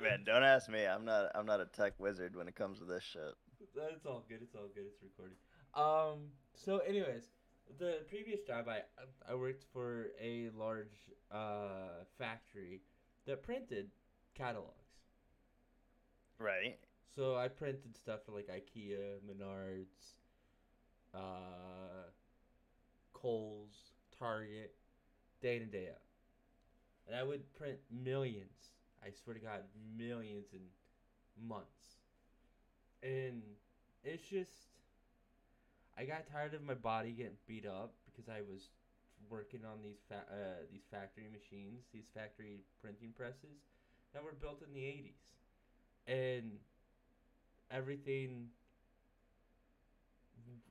man, don't ask me. I'm not. I'm not a tech wizard when it comes to this shit. It's all good. It's all good. It's recording. Um. So, anyways, the previous job I I worked for a large uh factory that printed catalogs. Right. So I printed stuff for like IKEA, Menards, uh, Kohl's, Target, day in and day out. And I would print millions. I swear to God, millions in months. And it's just, I got tired of my body getting beat up because I was working on these fa- uh, these factory machines, these factory printing presses that were built in the 80s. And everything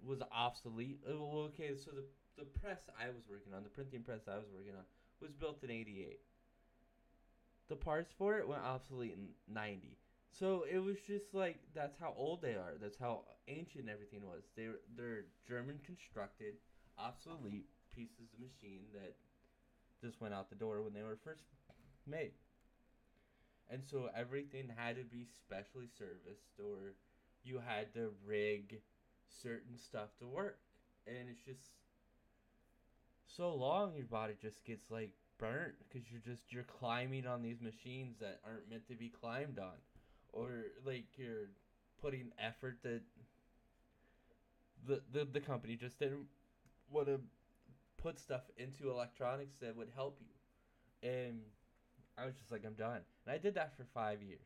was obsolete. Okay, so the the press I was working on, the printing press I was working on, was built in '88. The parts for it went obsolete in '90. So it was just like that's how old they are. That's how ancient everything was. They're they're German constructed, obsolete pieces of machine that just went out the door when they were first made. And so everything had to be specially serviced or you had to rig certain stuff to work. And it's just so long your body just gets like burnt because you're just you're climbing on these machines that aren't meant to be climbed on. Or like you're putting effort that the the, the company just didn't want to put stuff into electronics that would help you. And i was just like i'm done. And i did that for five years.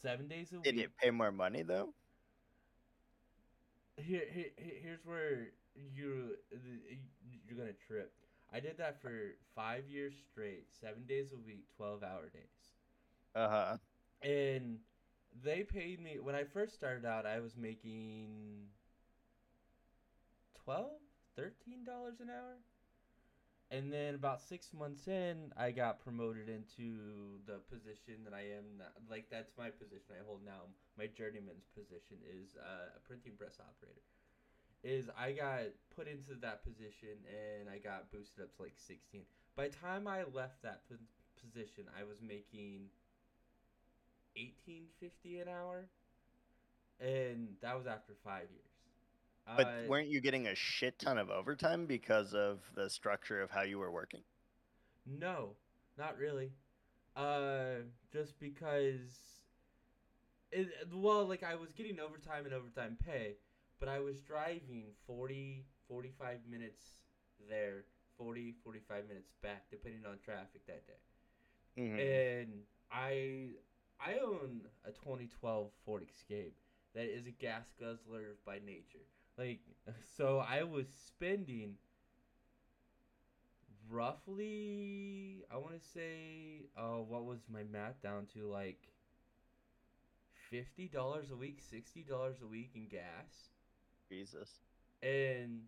Seven days a week Did week. you pay more money though? here, here here- here's where you you're gonna trip. I did that for five years straight, seven days a week, twelve hour days, Uh huh. and they paid me when I first started out. I was making 12 13 dollars an hour, and then about six months in, I got promoted into the position that I am now. Like that's my position I hold now. My journeyman's position is uh, a printing press operator is I got put into that position and I got boosted up to like 16. By the time I left that po- position, I was making 1850 an hour and that was after 5 years. But Uh, weren't you getting a shit ton of overtime because of the structure of how you were working? No, not really. Uh, just because it well, like I was getting overtime and overtime pay, but I was driving 40 45 minutes there, 40 45 minutes back depending on traffic that day. Mhm. And I I own a 2012 Ford Escape that is a gas guzzler by nature. Like so I was spending roughly I want to say uh what was my math down to like $50 a week, $60 a week in gas. Jesus. And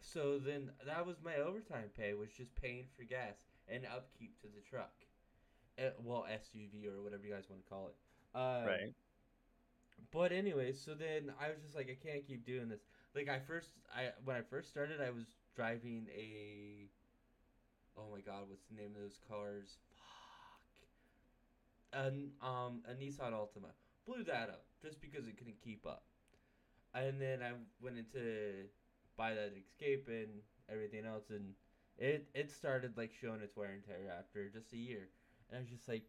so then that was my overtime pay was just paying for gas and upkeep to the truck. Uh, well, SUV or whatever you guys want to call it. Um, right. But anyway, so then I was just like, I can't keep doing this. Like I first, I when I first started, I was driving a. Oh my God, what's the name of those cars? Fuck. An um a Nissan Altima. Blew that up just because it couldn't keep up. And then I went into buy that Escape and everything else, and it it started like showing its wear and tear after just a year. And I was just like,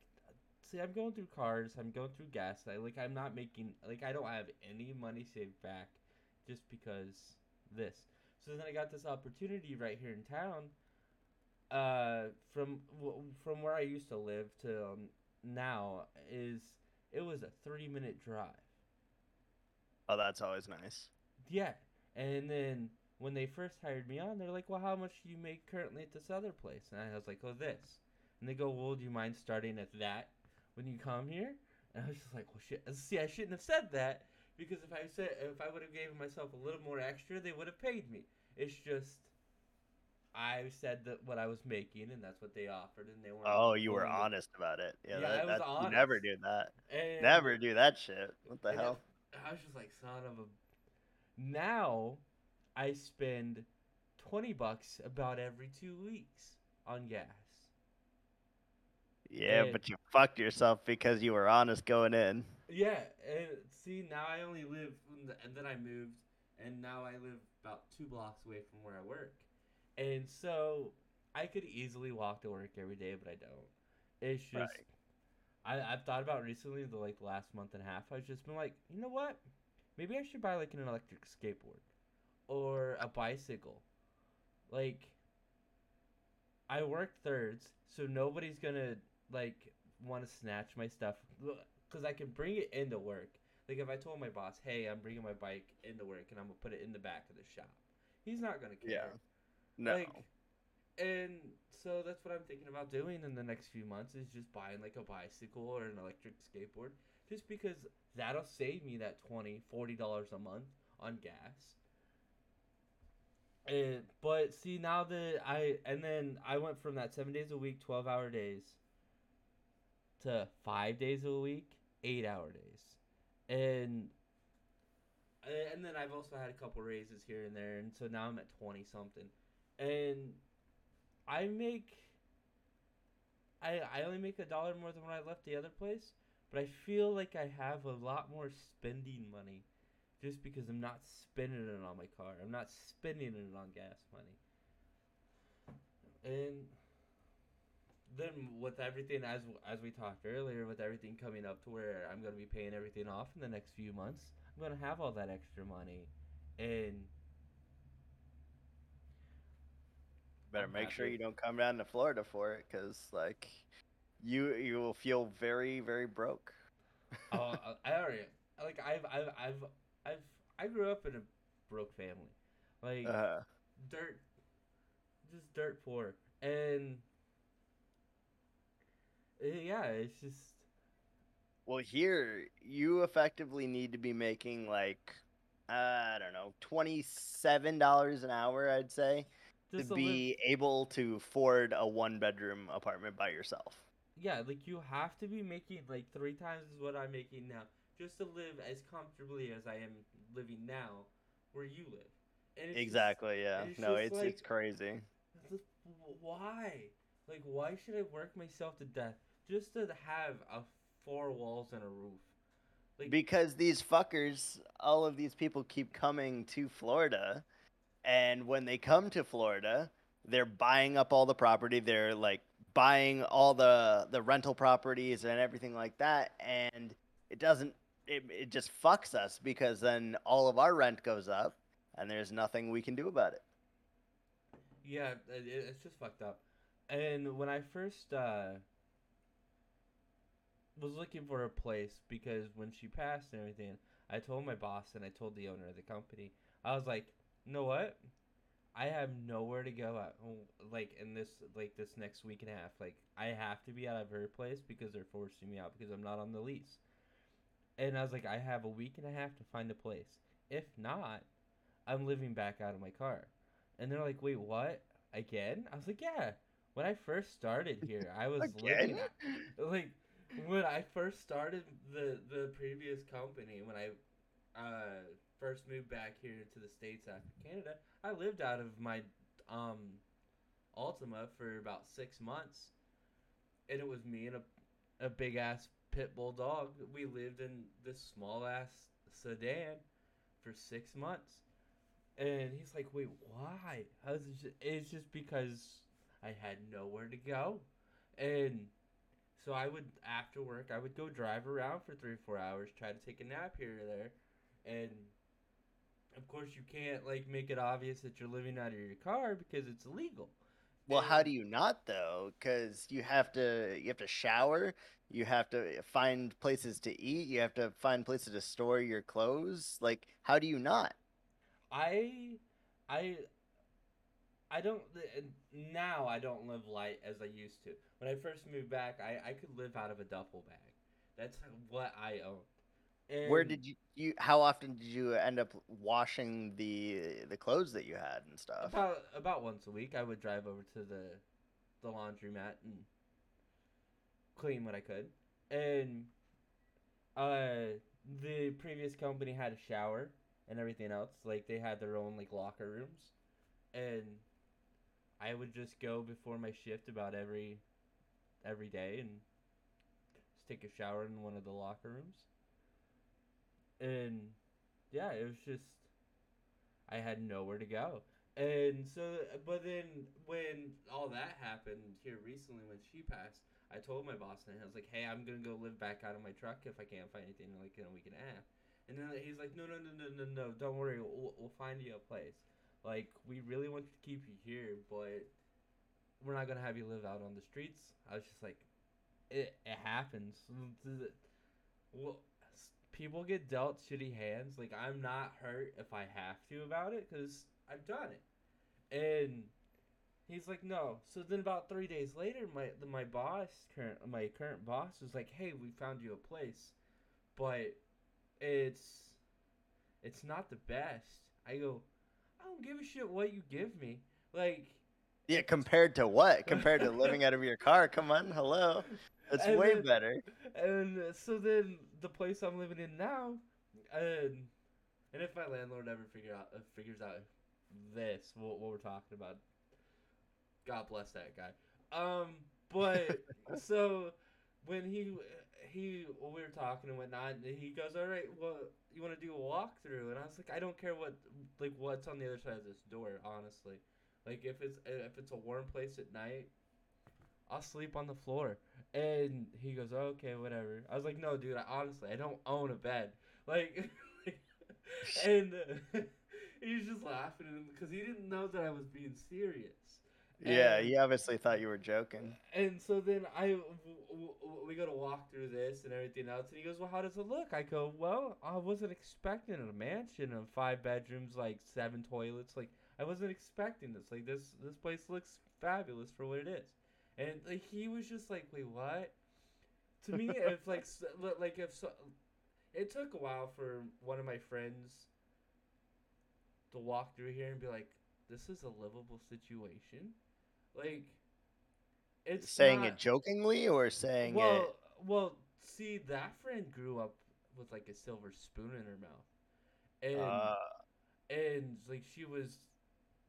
see, I'm going through cars, I'm going through gas. I like, I'm not making like, I don't have any money saved back, just because this. So then I got this opportunity right here in town. Uh, from from where I used to live to um, now is it was a three minute drive. Oh, that's always nice. Yeah, and then when they first hired me on, they're like, "Well, how much do you make currently at this other place?" And I was like, "Oh, this." And they go, "Well, do you mind starting at that when you come here?" And I was just like, "Well, shit." See, I shouldn't have said that because if I said if I would have given myself a little more extra, they would have paid me. It's just I said that what I was making, and that's what they offered, and they weren't. Oh, you were honest about it. Yeah, Yeah, that, I was you never honest. do that. And Never do that shit. What the hell? I was just like, son of a. Now, I spend twenty bucks about every two weeks on gas. Yeah, And- but you fucked yourself because you were honest going in. Yeah, and see now I only live, and then I moved, and now I live about two blocks away from where I work, and so I could easily walk to work every day, but I don't. It's just Right. I I've thought about recently the like last month and a half. I've just been like, you know what? Maybe I should buy like an electric skateboard or a bicycle. Like I work thirds, so nobody's gonna like want to snatch my stuff because I can bring it into work. Like if I told my boss, "Hey, I'm bringing my bike into work and I'm gonna put it in the back of the shop," he's not gonna care. Yeah. No. Like, and so that's what I'm thinking about doing in the next few months is just buying like a bicycle or an electric skateboard, just because that'll save me that 20 40 dollars a month on gas. And but see now that I and then I went from that seven days a week, twelve hour days, to five days a week, eight hour days, and and then I've also had a couple raises here and there, and so now I'm at twenty something, and I make. I I only make a dollar more than when I left the other place, but I feel like I have a lot more spending money, just because I'm not spending it on my car. I'm not spending it on gas money. And then with everything as as we talked earlier, with everything coming up to where I'm gonna be paying everything off in the next few months, I'm gonna have all that extra money, and Better I'm make sure you don't come down to Florida for it, because like, you you will feel very very broke. oh, I already like I've I've I've I've I grew up in a broke family, like Uh, dirt, just dirt poor, and uh, yeah, it's just well, here you effectively need to be making like I don't know twenty seven dollars an hour, I'd say, just to be able to afford a one bedroom apartment by yourself. yeah, like you have to be making like three times what I'm making now just to live as comfortably as I am living now, where you live. And it's just- Exactly. Yeah. it's No, it's like- it's crazy. Why? Like, why should I work myself to death just to have a four walls and a roof? Like, Because these fuckers, all of these people keep coming to Florida, and when they come to Florida, they're buying up all the property. They're like buying all the the rental properties and everything like that, and it doesn't. It, it just fucks us because then all of our rent goes up, and there's nothing we can do about it. yeah, it, it- it's just fucked up. And when I first uh, was looking for a place, because when she passed and everything, I told my boss and I told the owner of the company, I was like, you know what? I have nowhere to go at like in this like this next week and a half. Like I have to be out of her place because they're forcing me out because I'm not on the lease. And I was like, I have a week and a half to find a place. If not, I'm living back out of my car. And they're like, wait, what? Again? I was like, yeah. When I first started here, I was living Again? like when I first started the the previous company when I uh first moved back here to the states after Canada, I lived out of my um Altima for about 6 months. And it was me and a a big ass pit bull dog. We lived in this small ass sedan for 6 months. And he's like, "Wait, why?" Was just, it's just because I had nowhere to go. And so I would after work I would go drive around for three or four hours, try to take a nap here or there, and of course you can't like make it obvious that you're living out of your car because it's illegal. Well, how do you not though? Because you have to you have to shower, you have to find places to eat, you have to find places to store your clothes. Like, how do you not? I I I don't now I don't live light as I used to. When I first moved back, I I could live out of a duffel bag. That's what I own. Where did you, you? How often did you end up washing the the clothes that you had and stuff? About about once a week, I would drive over to the the laundromat and clean what I could. And uh, the previous company had a shower and everything else. Like they had their own like locker rooms, and I would just go before my shift about every every day and just take a shower in one of the locker rooms. And yeah, it was just I had nowhere to go. And so, but then when all that happened here recently, when she passed, I told my boss and I was like, "Hey, I'm gonna go live back out of my truck if I can't find anything like in a week and a half." And then he's like, "No, no, no, no, no, no, don't worry, we'll, we'll find you a place. Like, we really want to keep you here, but we're not gonna have you live out on the streets." I was just like, "It, it happens. Well, people get dealt shitty hands. Like, I'm not hurt if I have to about it because I've done it." And He's like, no. So then about three days later, my my boss, current my current boss, was like, hey, we found you a place, but it's it's not the best. I go, I don't give a shit what you give me. Like, yeah, compared to what? Compared to living out of your car? Come on, hello. That's way then, better. And so then the place I'm living in now, and and if my landlord ever figure out uh, figures out this what, what we're talking about God bless that guy. Um, but so when he he when we were talking and whatnot, he goes, "All right, well, you want to do a walkthrough?" And I was like, "I don't care what like what's on the other side of this door, honestly. Like if it's if it's a warm place at night, I'll sleep on the floor." And he goes, oh, "Okay, whatever." I was like, "No, dude. I, honestly, I don't own a bed. Like." and uh, he was just laughing because he didn't know that I was being serious. Yeah, he obviously thought you were joking. And so then I, w- w- we go to walk through this and everything else, and he goes, "Well, how does it look?" I go, "Well, I wasn't expecting a mansion of five bedrooms, like seven toilets. Like I wasn't expecting this. Like this, this place looks fabulous for what it is." And like he was just like, "Wait, what?" To me, if like like if so, it took a while for one of my friends to walk through here and be like, "This is a livable situation." Like, it's saying not, it jokingly or saying well, it. Well, see, that friend grew up with like a silver spoon in her mouth, and uh. and like she was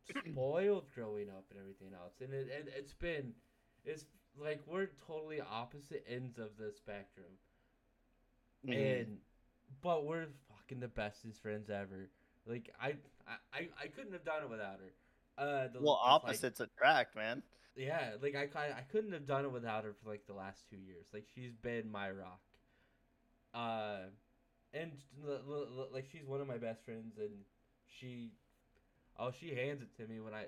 spoiled growing up and everything else, and it and it's been, it's like we're totally opposite ends of the spectrum, mm. and but we're fucking the bestest friends ever. Like I, I, I couldn't have done it without her. Uh, the, well, opposites like, attract, man. Yeah, like I, I couldn't have done it without her for like the last two years. Like she's been my rock. Uh, and like she's one of my best friends, and she, oh, she hands it to me when I,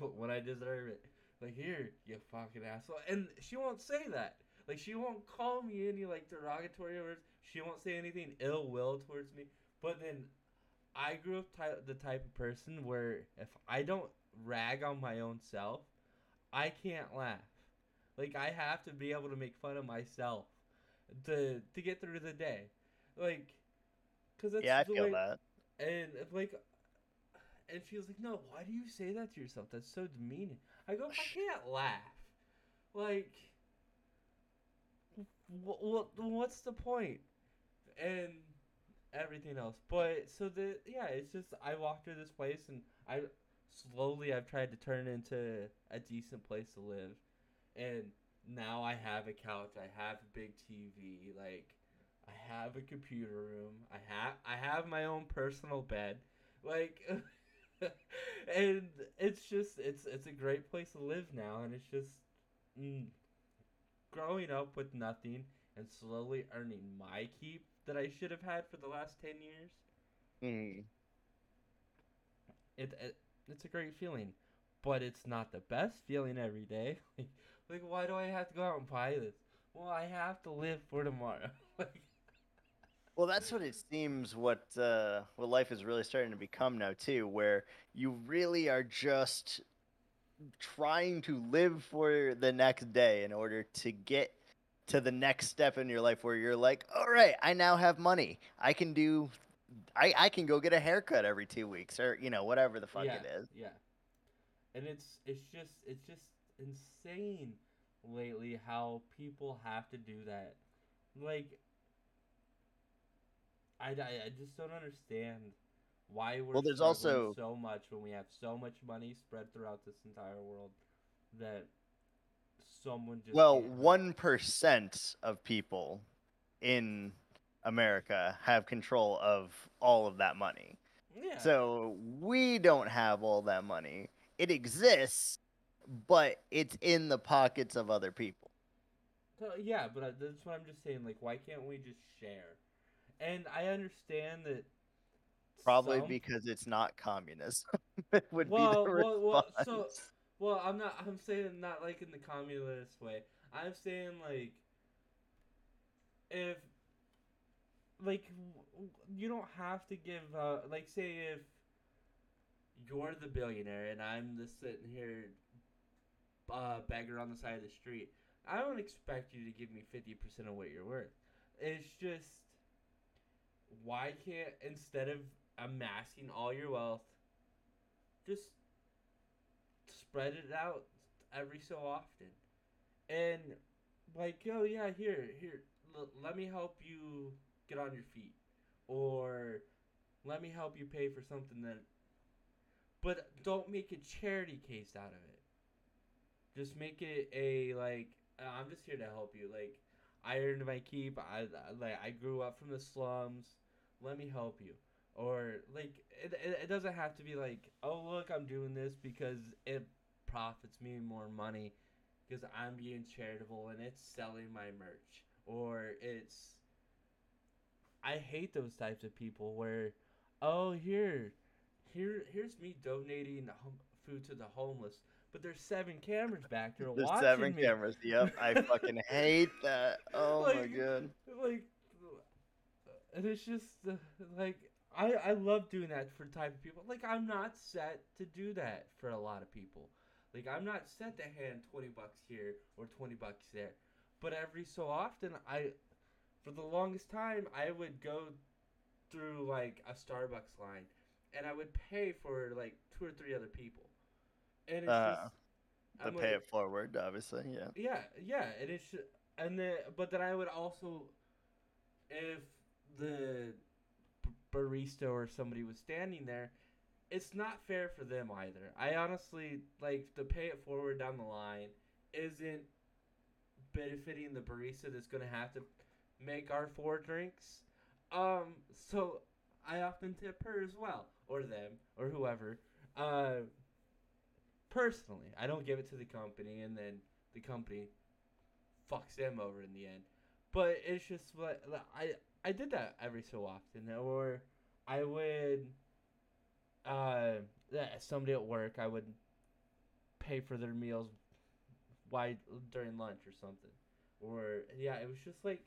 when I deserve it. Like here, you fucking asshole, and she won't say that. Like she won't call me any like derogatory words. She won't say anything ill will towards me. But then, I grew up ty- the type of person where if I don't rag on my own self, I can't laugh. Like I have to be able to make fun of myself to to get through the day. Like that's Yeah, I feel way, that. And like and she was like, "No, why do you say that to yourself? That's so demeaning." I go, "I can't laugh." Like what, what what's the point? And everything else. But so the yeah, it's just I walked through this place and I slowly I've tried to turn it into a decent place to live. And now I have a couch, I have a big TV, like I have a computer room, I have I have my own personal bed. Like and it's just it's it's a great place to live now and it's just mm, growing up with nothing and slowly earning my keep that I should have had for the last 10 years. Mm. It, it it's a great feeling, but it's not the best feeling every day. like, like why do I have to go out and buy this? Well, I have to live for tomorrow. like, well, that's what it seems. What uh, what life is really starting to become now too, where you really are just trying to live for the next day in order to get to the next step in your life where you're like, all right, I now have money. I can do I, I can go get a haircut every two weeks or you know whatever the fuck yeah, it is. Yeah, and it's it's just it's just insane lately how people have to do that. Like, I, I, I just don't understand why we're well. There's also so much when we have so much money spread throughout this entire world that someone just Well, one percent of people in America have control of all of that money. yeah. So we don't have all that money. It exists, but it's in the pockets of other people. So, yeah, but uh, that's what I'm just saying. Like, why can't we just share? And I understand that. Probably some- because it's not communism. it would Well, be the well, well, so- Well, I'm not. I'm saying not like in the communist way. I'm saying like if like you don't have to give uh like say if you're the billionaire and I'm the sitting here uh beggar on the side of the street. I don't expect you to give me 50% of what you're worth. It's just why can't instead of amassing all your wealth just spread it out every so often? And like oh yeah here here l- let me help you get on your feet. Or let me help you pay for something that but don't make a charity case out of it. Just make it a like "Uh, i'm just here to help you. Like i earned my keep i I- like i grew up from the slums let me help you. Or like it, it, it doesn't have to be like oh look i'm doing this because it profits me more money because i'm being charitable and it's selling my merch. Or it's i hate those types of people where oh here here here's me donating food to the homeless but there's seven cameras back there The watching seven me. cameras. Yep, I fucking hate that. Oh my god. like and it's just uh, like I I love doing that for type of people. Like I'm not set to do that for a lot of people. Like I'm not set to hand 20 bucks here or 20 bucks there. But every so often I for the longest time I would go through like a Starbucks line and I would pay for like two or three other people. And it's Uh, just To I'm pay like- it forward, obviously. Yeah. yeah, yeah, and it should, and then, but then I would also, if the barista or somebody was standing there, it's not fair for them either. I honestly like the pay it forward down the line isn't benefiting the barista that's gonna have to make our four drinks. Um, so I often tip her as well, or them, or whoever. Uh, personally, I don't give it to the company, and then the company fucks them over in the end. But it's just like, I I did that every so often, or I would uh somebody at work I would pay for their meals why during lunch or something, or yeah, it was just like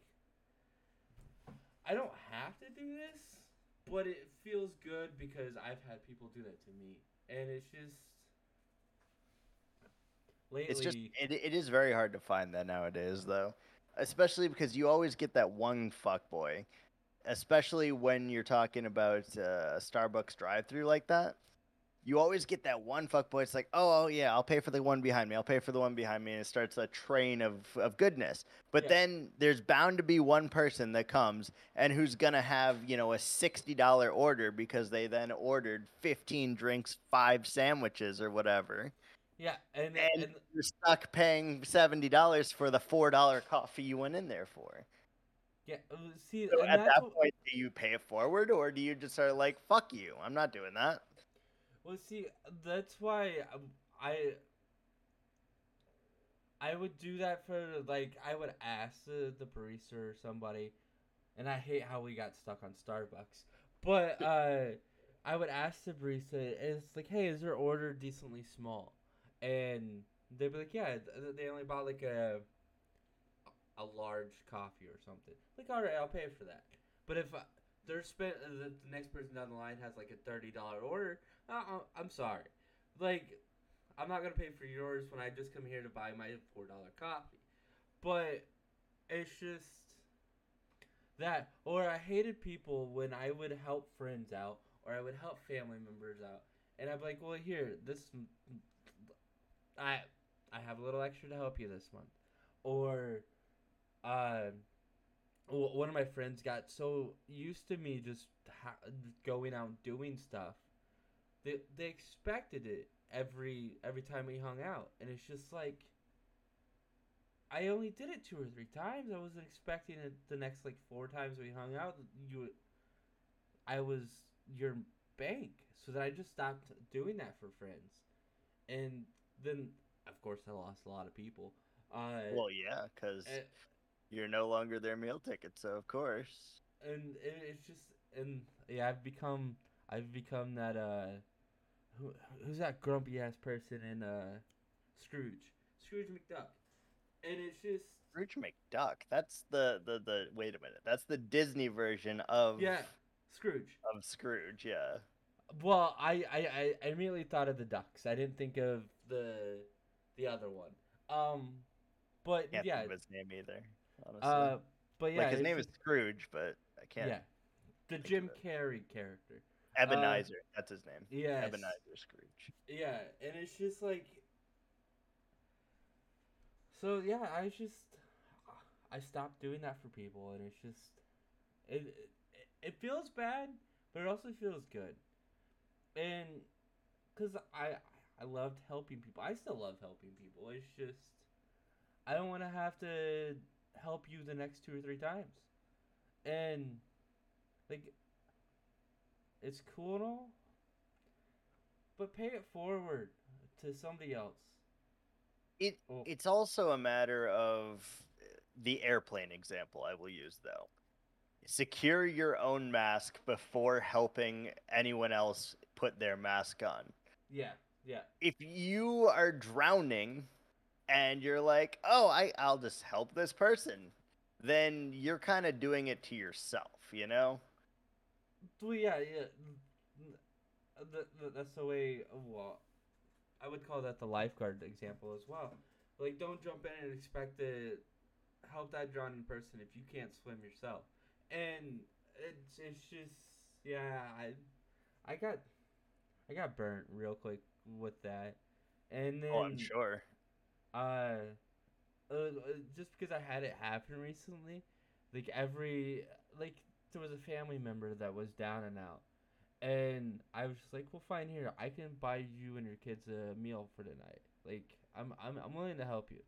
I don't have to do this, but it feels good because I've had people do that to me, and it's just lately. It's just it, it is very hard to find that nowadays though. Especially because you always get that one fuck boy. Especially when you're talking about uh, a Starbucks drive-through like that. You always get that one fuck boy. It's like, oh, oh yeah, I'll pay for the one behind me. I'll pay for the one behind me, and it starts a train of, of goodness. But Yeah. then there's bound to be one person that comes and who's gonna have you know a sixty dollar order because they then ordered fifteen drinks, five sandwiches, or whatever yeah, and and, and you're stuck paying seventy dollars for the four dollar coffee you went in there for. yeah, uh, see, So at that what- point, do you pay it forward, or do you just start like, "Fuck you, I'm not doing that"? Well, see, that's why um, I I would do that for like I would ask the the barista or somebody, and I hate how we got stuck on Starbucks, but uh, I would ask the barista, and it's like, hey, is your order decently small? And they'd be like, yeah, they only bought like a a large coffee or something. Like, all right, I'll pay for that. But if uh, they're spent, uh, the, the next person down the line has like a thirty dollar order, uh, I'm sorry. Like, I'm not gonna pay for yours when I just come here to buy my four dollar coffee. But it's just that, or I hated people when I would help friends out, or I would help family members out, and I'd be like, well, here, this, I, I have a little extra to help you this month, or, uh. One of my friends got so used to me just ha- going out doing stuff they they expected it every every time we hung out and it's just like I only did it two or three times. I wasn't expecting it the next like four times we hung out. You, I was your bank, so that I just stopped doing that for friends, and then of course I lost a lot of people. Uh, Well, yeah, because you're no longer their meal ticket, so of course. and it, it's just and yeah, I've become I've become that uh, who who's that grumpy ass person in uh, Scrooge, Scrooge McDuck, and it's just Scrooge McDuck. That's the the the. Wait a minute. That's the Disney version of yeah, Scrooge. of Scrooge. Yeah. Well, I, I, I- I immediately thought of the ducks. I didn't think of the the other one. Um, but Can't yeah, think his name either. Honestly. uh, but yeah, like his name is Scrooge, but I can't. yeah, the Jim. Carrey character. Ebenezer. that's his name. Yeah, Ebenezer Scrooge. Yeah, and it's just like So yeah, I just I stopped doing that for people and it's just it it, it feels bad, but it also feels good. And cuz I I loved helping people. I still love helping people. It's just I don't want to have to help you the next two or three times. And like it's cool and all, but pay it forward to somebody else. It Well- it's also a matter of the airplane example I will use though. Secure your own mask before helping anyone else put their mask on. Yeah, yeah, If you are drowning and you're like, "Oh, I I'll just help this person." Then you're kind of doing it to yourself, you know? well, yeah, yeah. Th- th- that's the way. Well, I would call that the lifeguard example as well. Like, don't jump in and expect to help that drowning person if you can't swim yourself. And it's it's just yeah, I I got I got burnt real quick with that. And then Oh, I'm sure. uh, uh, uh, just because I had it happen recently, like every like there was a family member that was down and out, and I was just like, well, fine, here I can buy you and your kids a meal for tonight. Like I'm I'm I'm willing to help you.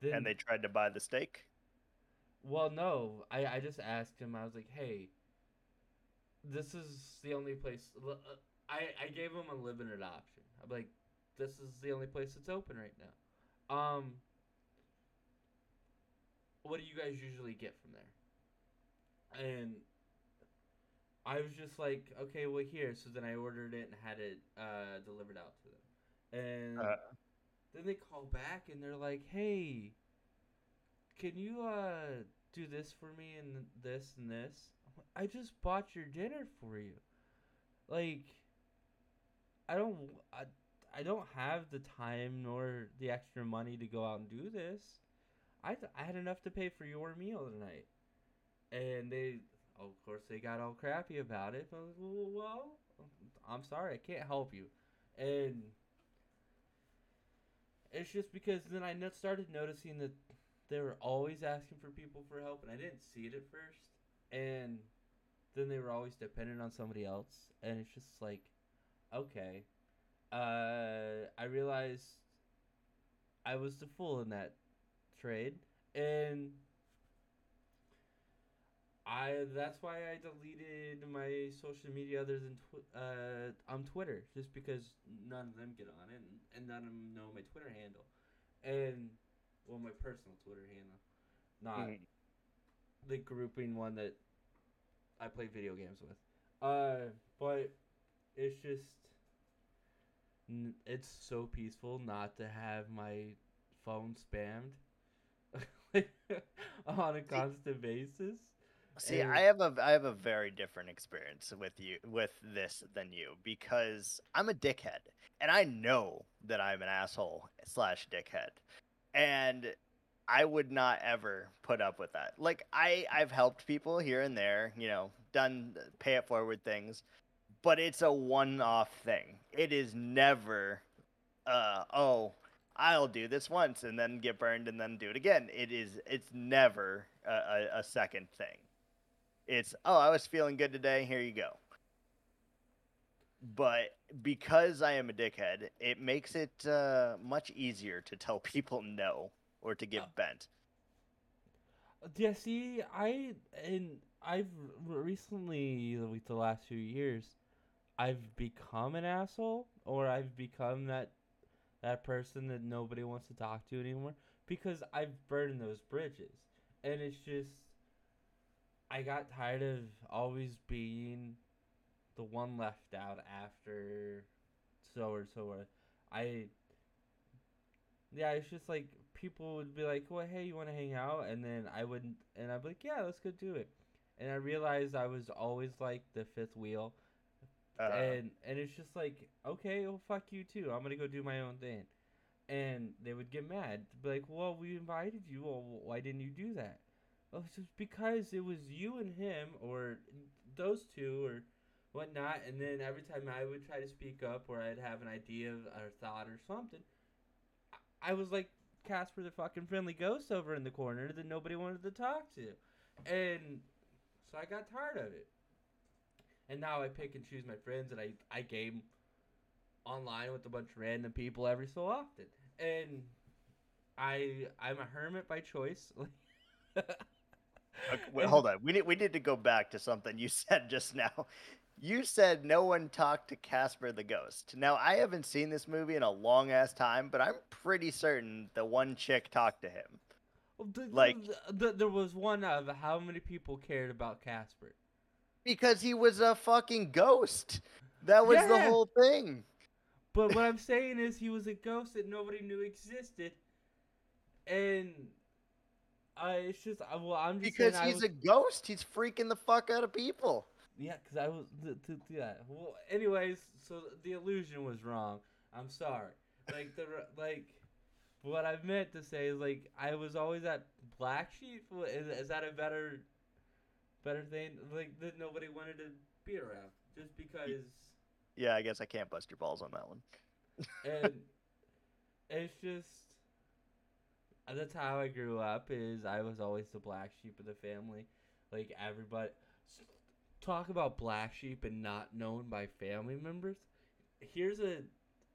Then, And they tried to buy the steak. well, no, I I just asked him. I was like, hey, this is the only place. uh, I I gave him a limited option. I'm like, this is the only place that's open right now. Um, what do you guys usually get from there? And I was just like, okay, well here. So then I ordered it and had it uh, delivered out to them. And Uh, then they call back and they're like, hey, can you uh do this for me and this and this? I'm like, I just bought your dinner for you. Like, I don't, I, I don't have the time nor the extra money to go out and do this. I, th- I had enough to pay for your meal tonight. And they, of course, they got all crappy about it. But I was like, well, I'm sorry, I can't help you. And it's just because then I started noticing that they were always asking for people for help, and I didn't see it at first. And then they were always dependent on somebody else, and it's just like, okay. Uh, I realized I was the fool in that trade, and I that's why I deleted my social media other than tw- uh, on Twitter, just because none of them get on it, and, and none of them know my Twitter handle, and well, my personal Twitter handle, not mhm. the grouping one that I play video games with. Uh, but it's just it's so peaceful not to have my phone spammed on a constant basis. See, And- I have a I have a very different experience with you with this than you because I'm a dickhead and I know that I'm an asshole slash dickhead, and I would not ever put up with that. Like I I've helped people here and there, you know, done pay it forward things, but it's a one off thing. It is never, uh oh. I'll do this once and then get burned and then do it again. It is it's never a, a, a second thing. It's oh, I was feeling good today. Here you go. But because I am a dickhead, it makes it uh, much easier to tell people no. or to get bent. Yeah, see, I and I've recently, like the last few years, I've become an asshole, or I've become that that person that nobody wants to talk to anymore because I've burned those bridges, and it's just I got tired of always being the one left out after so or so. Or I yeah, it's just like people would be like, "Well, hey, you want to hang out?" And then I wouldn't, and I'd be like, "Yeah, let's go do it." And I realized I was always like the fifth wheel, Uh, and and it's just like, okay, well, fuck you too. I'm gonna go do my own thing. And they would get mad, be like, "Well, we invited you. Well, why didn't you do that?" Well, it's just because it was you and him, or those two, or whatnot. And then every time I would try to speak up, or I'd have an idea or thought or something, I was like Casper the fucking friendly ghost over in the corner that nobody wanted to talk to. And so I got tired of it. And now I pick and choose my friends and I, I game online with a bunch of random people every so often. And I I'm a hermit by choice. Okay, wait, hold on. We need we need to go back to something you said just now. You said no one talked to Casper the ghost. Now I haven't seen this movie in a long ass time, but I'm pretty certain the one chick talked to him. Well, the- the- Like- the- the- there was one of how many people cared about Casper. Because he was a fucking ghost. That was the whole thing. But what I'm saying is he was a ghost that nobody knew existed, and I it's just well, I'm just Because he's was, a ghost, he's freaking the fuck out of people. yeah, because I was yeah. Well, anyways, so the illusion was wrong. I'm sorry. Like the like, what I meant to say is like I was always that black sheep. Is, is that a better better thing? Like that nobody wanted to be around just because. Yeah, I guess I can't bust your balls on that one. and it's just that's how I grew up. Is I was always the black sheep of the family. Like everybody, talk about black sheep and not known by family members. Here's a,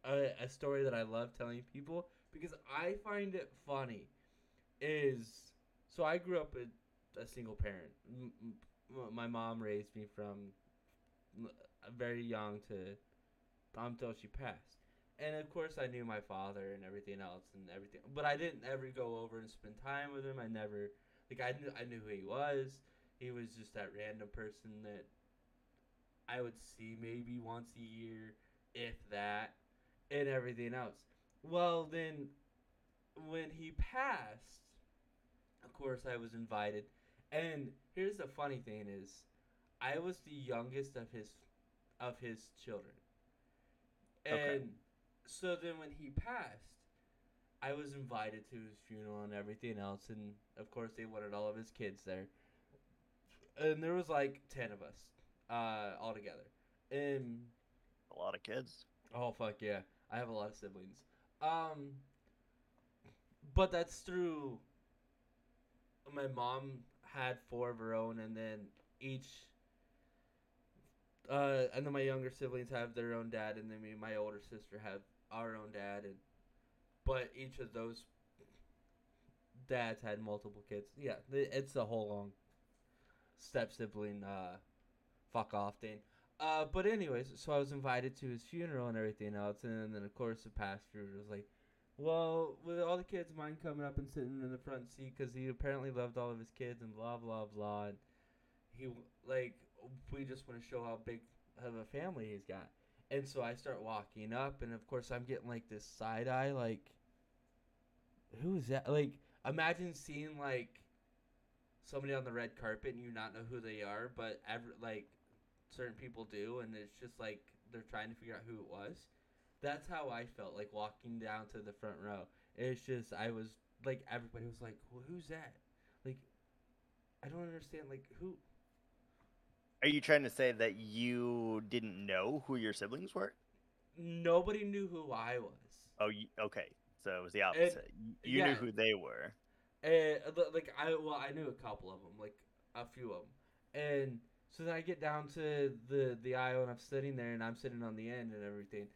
a a story that I love telling people because I find it funny. Is so I grew up a, a single parent. M- m- my mom raised me from very young to until she passed. And of course, I knew my father and everything else and everything, but I didn't ever go over and spend time with him. I never, like, I knew I knew who he was. He was just that random person that I would see maybe once a year, if that, and everything else. Well, then, when he passed, of course, I was invited. And here's the funny thing: is I was the youngest of his of his children. And Okay. so then when he passed, I was invited to his funeral and everything else and of course they wanted all of his kids there. And there was like 10 of us uh all together. And A lot of kids. Oh fuck yeah. I have a lot of siblings. Um but that's through my mom had four of her own and then each uh and then my younger siblings have their own dad and then me and my older sister have our own dad and but each of those dads had multiple kids. Yeah, it's a whole long step sibling uh fuck off thing. Uh, but anyways, so I was invited to his funeral and everything else, and then of course the pastor was like, "Well, with all the kids, mine coming up and sitting in the front seat because he apparently loved all of his kids and blah blah blah." And he like we just want to show how big of a family he's got, and so I start walking up, and of course I'm getting like this side eye, like, who is that? Like, imagine seeing like somebody on the red carpet and you not know who they are, but ever like certain people do, and it's just like they're trying to figure out who it was. That's how I felt like walking down to the front row. It's just I was like everybody was like, well, "Who's that?" Like, I don't understand. Like, who? Are you trying to say that you didn't know who your siblings were? Nobody knew who I was. Oh, you, okay. So it was the opposite. You yeah. knew who they were. And uh, like I well, I knew a couple of them, like a few of them, and so then I get down to the the aisle and I'm sitting there and I'm sitting on the end and everything,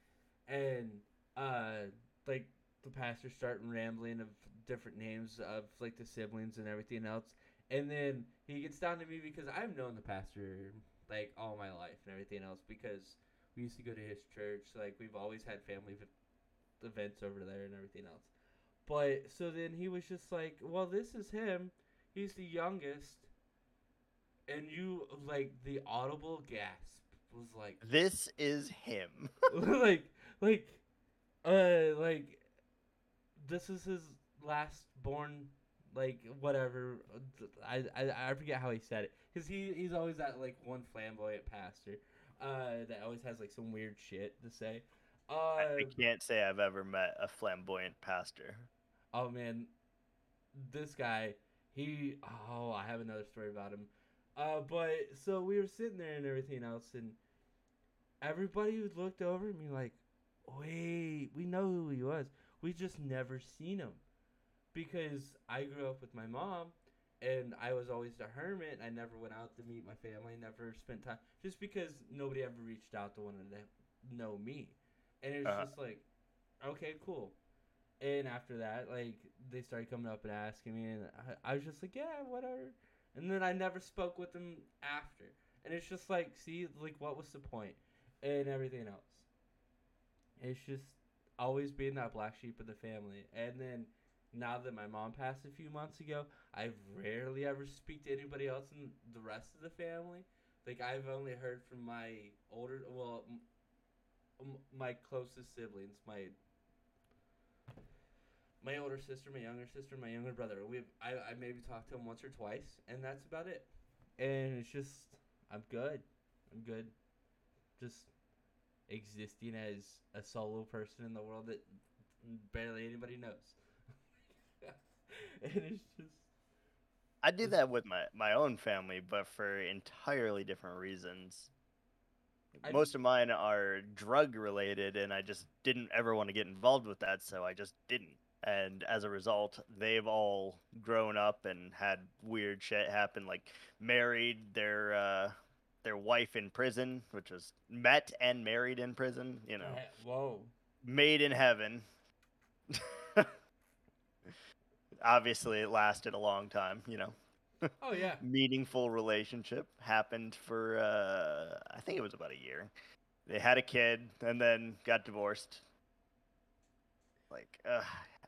and uh like the pastor starting rambling of different names of like the siblings and everything else. And then he gets down to me because I've known the pastor like all my life and everything else because we used to go to his church. Like we've always had family v- events over there and everything else. But so then he was just like, "Well, this is him. He's the youngest." And you like the audible gasp was like, This is him. like like uh like this is his last born like whatever. I, I I forget how he said it. Because he he's always that like one flamboyant pastor uh that always has like some weird shit to say. Uh I can't say I've ever met a flamboyant pastor. oh man. This guy he oh i have another story about him. Uh but so we were sitting there and everything else and everybody looked over at me like wait we know who he was we just never seen him because i grew up with my mom and i was always the hermit i never went out to meet my family never spent time just because nobody ever reached out to one of them know me and it's Uh-huh. just like okay cool and after that, like they started coming up and asking me, and I, I was just like, yeah, whatever. And then I never spoke with them after. And it's just like, see, like what was the point, and everything else. It's just always being that black sheep of the family. And then now that my mom passed a few months ago, I rarely ever speak to anybody else in the rest of the family. Like I've only heard from my older, well, m- my closest siblings, my my older sister, my younger sister, my younger brother. We I, I maybe talked to him once or twice, and that's about it. And it's just I'm good. I'm good. Just existing as a solo person in the world that barely anybody knows. and it's just I do that with my my own family, but for entirely different reasons. I- Most of mine are drug related, and I just didn't ever want to get involved with that, so I just didn't. And as a result, they've all grown up and had weird shit happen, like married their uh, their wife in prison, which was met and married in prison. You know, whoa. made in heaven. Obviously, it lasted a long time. You know Oh yeah. meaningful relationship happened for uh, I think it was about a year. They had a kid and then got divorced. Like, uh,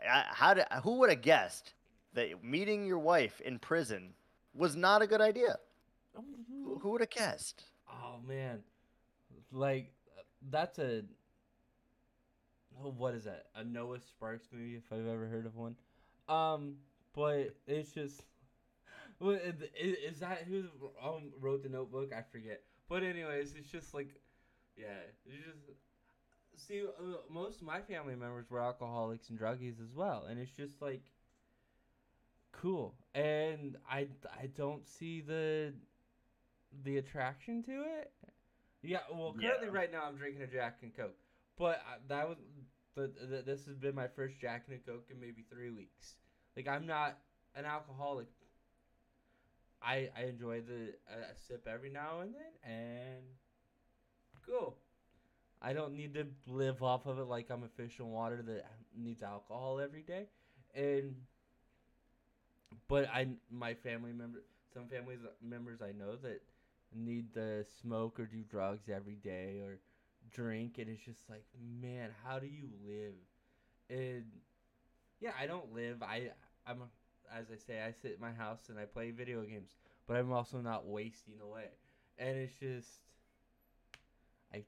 I, how did who would have guessed that meeting your wife in prison was not a good idea? Who, would have guessed? Oh man, like that's a what is that? A Noah Sparks movie, if I've ever heard of one. Um, but it's just, is that who um, wrote the Notebook? I forget. But anyways, it's just like, yeah, you just see. Uh, most of my family members were alcoholics and druggies as well, and it's just like cool. And I I don't see the the attraction to it. Yeah, well, currently Yeah. right now I'm drinking a Jack and Coke, but I, that was the, the this has been my first Jack and a Coke in maybe three weeks. Like I'm not an alcoholic. I I enjoy the a, a sip every now and then, and cool. I don't need to live off of it like I'm a fish in water that needs alcohol every day, and but I my family member some family members I know that need to smoke or do drugs every day or drink and it's just like man how do you live? And yeah I don't live. I I'm as I say I sit in my house and I play video games but I'm also not wasting away. And it's just I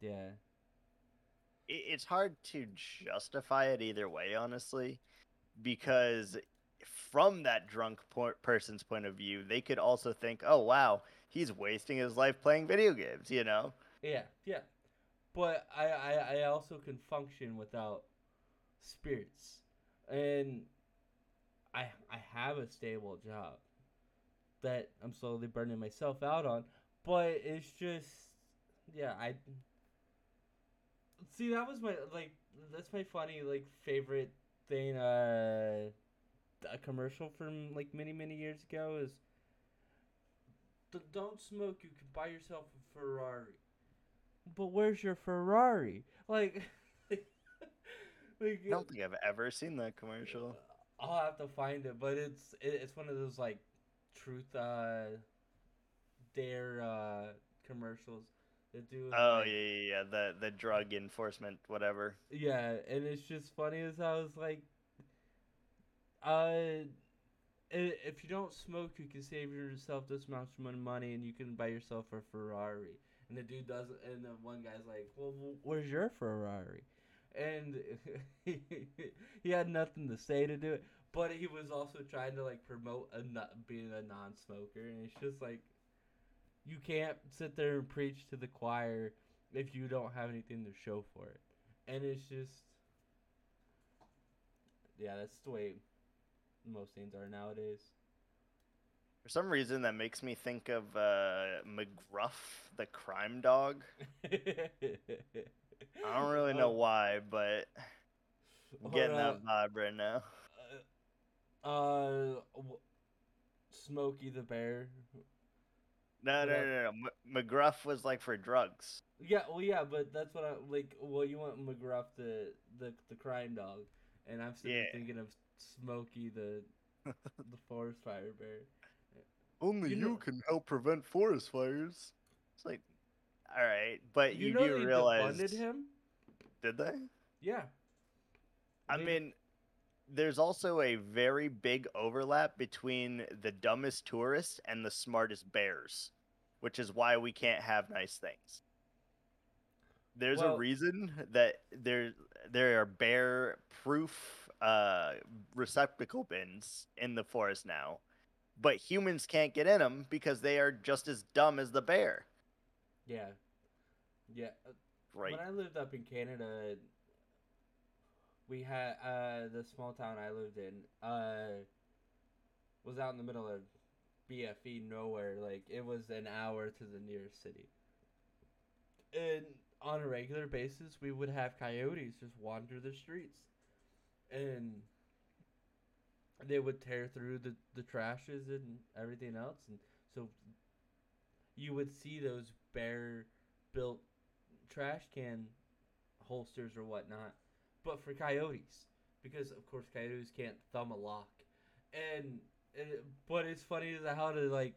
yeah. It's hard to justify it either way, honestly, because from that drunk person's point of view, they could also think, "Oh wow, he's wasting his life playing video games," you know. Yeah, yeah. But I, I, I also can function without spirits. And I I have a stable job that I'm slowly burning myself out on. But it's just yeah, I See that was my like that's my funny like favorite thing uh a commercial from like many many years ago is "D- don't smoke you can buy yourself a Ferrari but where's your Ferrari? Like, like, I don't think I've ever seen that commercial. I'll have to find it, but it's it, it's one of those like truth uh dare uh commercials that do. Oh like- yeah, yeah, yeah. The the drug enforcement, whatever. Yeah, and it's just funny as I was like, uh, i- if you don't smoke, you can save yourself this much mon- money, and you can buy yourself a Ferrari. And the dude does, and the one guy's like, "Well, wh- where's your Ferrari?" And he had nothing to say to do it, but he was also trying to like promote a not being a non-smoker, and it's just like, you can't sit there and preach to the choir if you don't have anything to show for it and it's just yeah that's the way most things are nowadays For some reason, that makes me think of uh, McGruff, the crime dog. I don't really know Oh, why, but I'm getting up. that vibe right now. uh w- smokey the bear No, no, no, no. M- McGruff was like for drugs. yeah well yeah but that's what i like well you want mcgruff the the, the crime dog and i'm still Yeah. thinking of smokey the the forest fire bear Only You you, know- can help prevent forest fires. It's like, all right, but you, you, know do they realize, defunded him did they? yeah I They- mean, there's also a very big overlap between the dumbest tourists and the smartest bears, which is why we can't have nice things. There's Well- a reason that there there are bear proof uh, receptacle bins in the forest now, but humans can't get in them because they are just as dumb as the bear. yeah yeah uh, Right. When I lived up in Canada, we had uh the small town I lived in uh was out in the middle of BFE nowhere. Like it was an hour to the nearest city. And on a regular basis, we would have coyotes just wander the streets, and they would tear through the the trashes and everything else, and so you would see those bear built trash can holsters or whatnot, but for coyotes, because of course coyotes can't thumb a lock, and, and but it's funny as how to like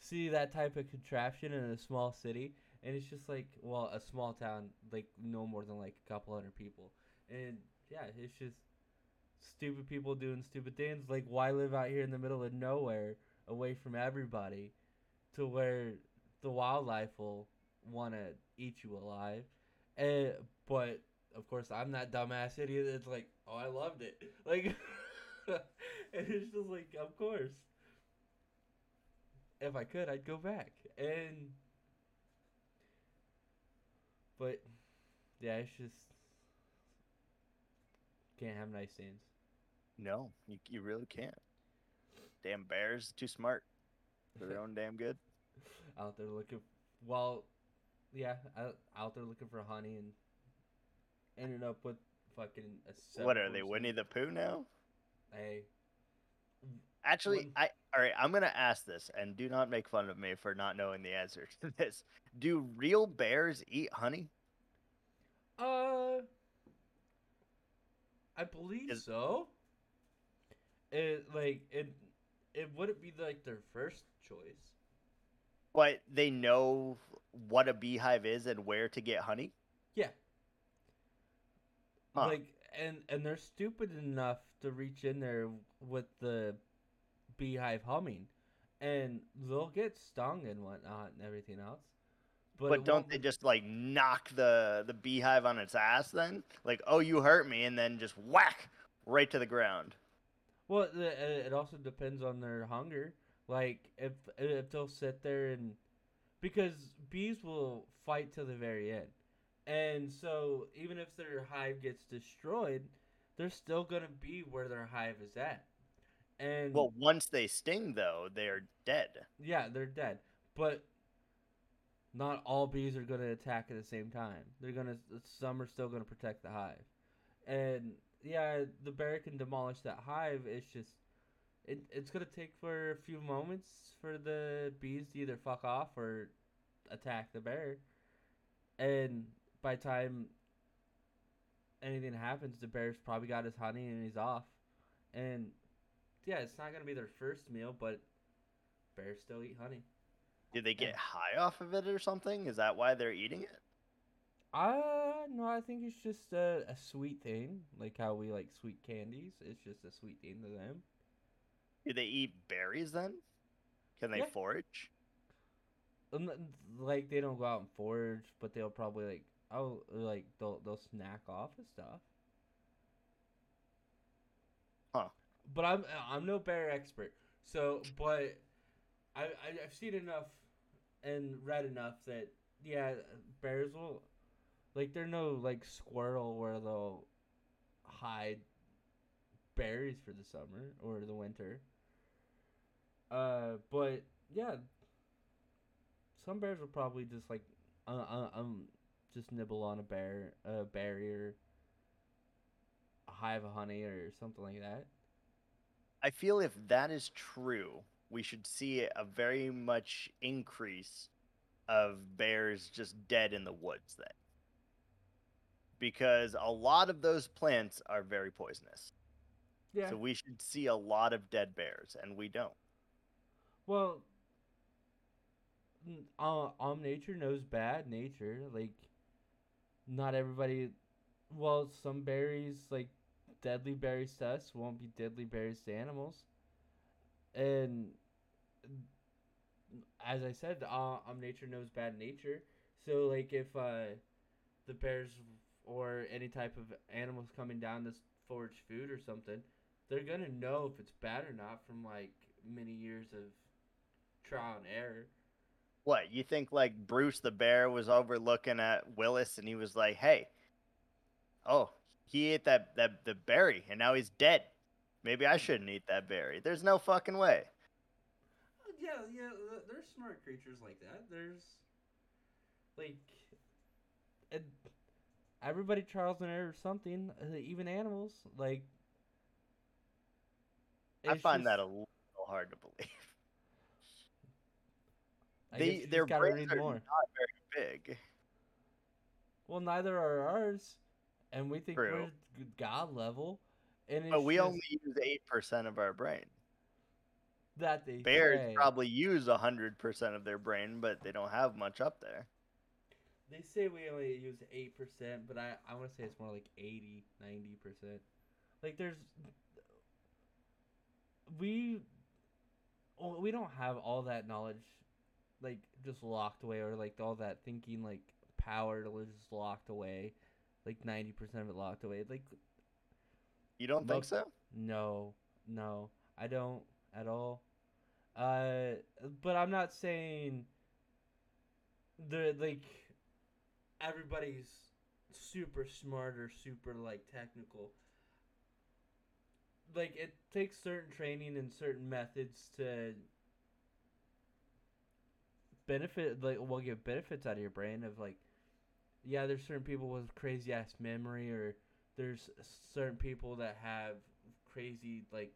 see that type of contraption in a small city, and it's just like well a small town like no more than like a couple hundred people, and yeah it's just stupid people doing stupid things like why live out here in the middle of nowhere away from everybody to where the wildlife will want to eat you alive. And, but of course, I'm that dumbass idiot that's like, oh, I loved it. Like, and it's just like, of course. If I could, I'd go back. And, but, yeah, it's just, can't have nice scenes. No, you, you really can't. Damn bears, too smart for their own damn good. out there looking, well, yeah, out, out there looking for honey and ended up with fucking a What are they, Winnie the Pooh now? Hey, Actually, I all right. I'm gonna ask this, and do not make fun of me for not knowing the answer to this. Do real bears eat honey? uh, I believe Is- so. It like it, it wouldn't be like their first choice. But they know what a beehive is and where to get honey. Yeah. Huh. Like and and they're stupid enough to reach in there with the beehive humming, and they'll get stung and whatnot and everything else. But, But, don't they just like knock the the beehive on its ass then? Like, oh, you hurt me, and then just whack right to the ground. Well, uh, it also depends on their hunger. Like if if they'll sit there and because bees will fight to the very end, and so even if their hive gets destroyed, they're still gonna be where their hive is at. And Well, once they sting, though, they're dead. yeah, they're dead. But not all bees are gonna attack at the same time. They're gonna some are still gonna protect the hive, and yeah, the bear can demolish that hive. It's just it, it's gonna take for a few moments for the bees to either fuck off or attack the bear, and by time anything happens, the bear's probably got his honey and he's off, and yeah, it's not gonna be their first meal, but bears still eat honey. Do they get high off of it or something? Is that why they're eating it? Uh no, I think it's just a, a sweet thing, like how we like sweet candies. It's just a sweet thing to them. Do they eat berries then? Can they Yeah. forage? Um, Like they don't go out and forage, but they'll probably like oh like they'll they'll snack off and stuff. Huh. But I'm I'm no bear expert, so but I, I I've seen enough and read enough that yeah bears will like they're no like squirrel where they'll hide berries for the summer or the winter. Uh, but yeah, some bears will probably just like uh, uh, um just nibble on a bear a berry or a hive of honey or something like that. I feel if that is true, we should see a very much increase of bears just dead in the woods then. Because a lot of those plants are very poisonous. Yeah. So we should see a lot of dead bears, and we don't. Well, uh, um, nature knows bad nature. Like, not everybody. Well, some berries, like deadly berries to us, won't be deadly berries to animals. And as I said, uh, um, nature knows bad nature. So, like, if uh, the bears or any type of animals coming down this s- forage food or something, they're gonna know if it's bad or not from like many years of trial and error. What, you think like Bruce the bear was overlooking at Willis and he was like, hey, oh, he ate that, that the berry and now he's dead. Maybe I shouldn't eat that berry. There's no fucking way. Uh, yeah, yeah, th- there's smart creatures like that. There's like, and everybody trials and error something. uh, Even animals, like. I find that a little hard to believe. I they their brains are more. not very big. Well, neither are ours, and we think True. we're god level, and it's But we just only use eight percent of our brain. that they Bears say. probably use hundred percent of their brain, but they don't have much up there. They say we only use 8%, but I, I want to say it's more like 80, 90%. Like, there's. We. well, We don't have all that knowledge, like, just locked away, or, like, all that thinking, like, power just locked away. Like, 90% of it locked away. Like, You don't think so? no, no, I don't at all. Uh, but I'm not saying the like everybody's super smart or super like technical. Like it takes certain training and certain methods to benefit like well get benefits out of your brain of like yeah there's certain people with crazy ass memory or there's certain people that have crazy like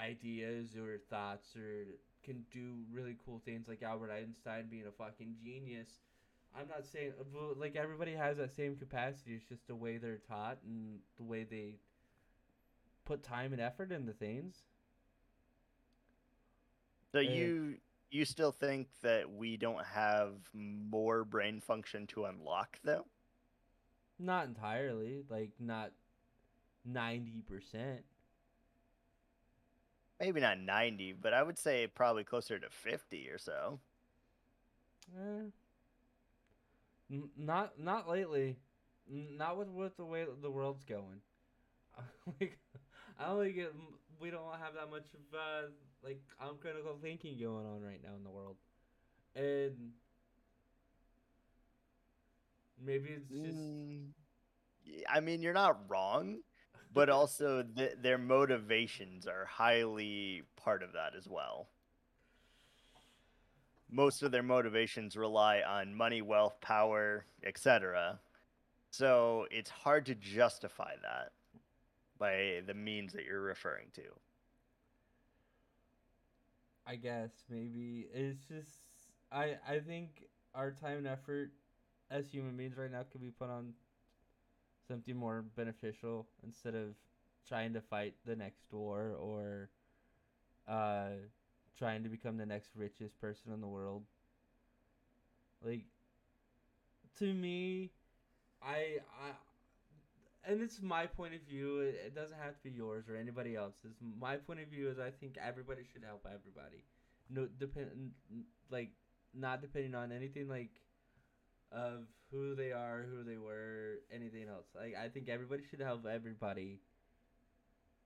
ideas or thoughts or can do really cool things like Albert Einstein being a fucking genius. I'm not saying like everybody has that same capacity. It's just the way they're taught and the way they put time and effort into things. So Uh, you you still think that we don't have more brain function to unlock though? Not entirely, like not ninety percent. Maybe not 90, but I would say probably closer to 50 or so. Eh. N- not not lately. N- Not with with the way the world's going. like, I don't think it, we don't have that much of uh, like uncritical thinking going on right now in the world, and maybe it's just Mm, I mean, you're not wrong, but also th- their motivations are highly part of that as well. Most of their motivations rely on money, wealth, power, etc. So it's hard to justify that by the means that you're referring to. I guess maybe it's just I I think our time and effort as human beings right now could be put on something more beneficial instead of trying to fight the next war or uh trying to become the next richest person in the world. Like to me, I I and it's my point of view. It, doesn't have to be yours or anybody else's. My point of view is I think everybody should help everybody. No depend like not depending on anything like of who they are, who they were, anything else. Like I think everybody should help everybody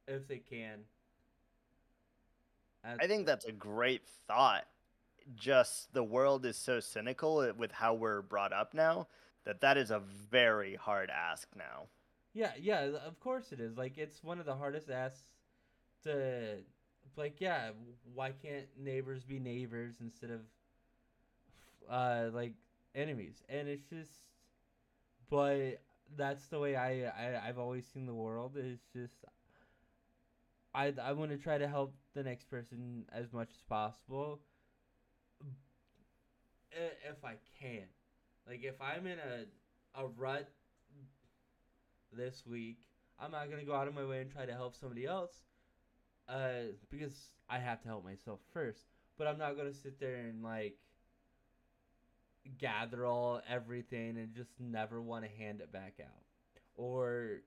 if they can. I think that's a great thought. Just the world is so cynical uh, with how we're brought up now that that is a very hard ask now. Yeah, yeah, of course it is. Like it's one of the hardest asks to like yeah, why can't neighbors be neighbors instead of uh like enemies? And it's just but that's the way I, I I've always seen the world. It's just I I want to try to help the next person as much as possible if I can. Like if I'm in a a rut this week, I'm not gonna go out of my way and try to help somebody else, uh, because I have to help myself first. But I'm not gonna sit there and like gather all everything and just never want to hand it back out, or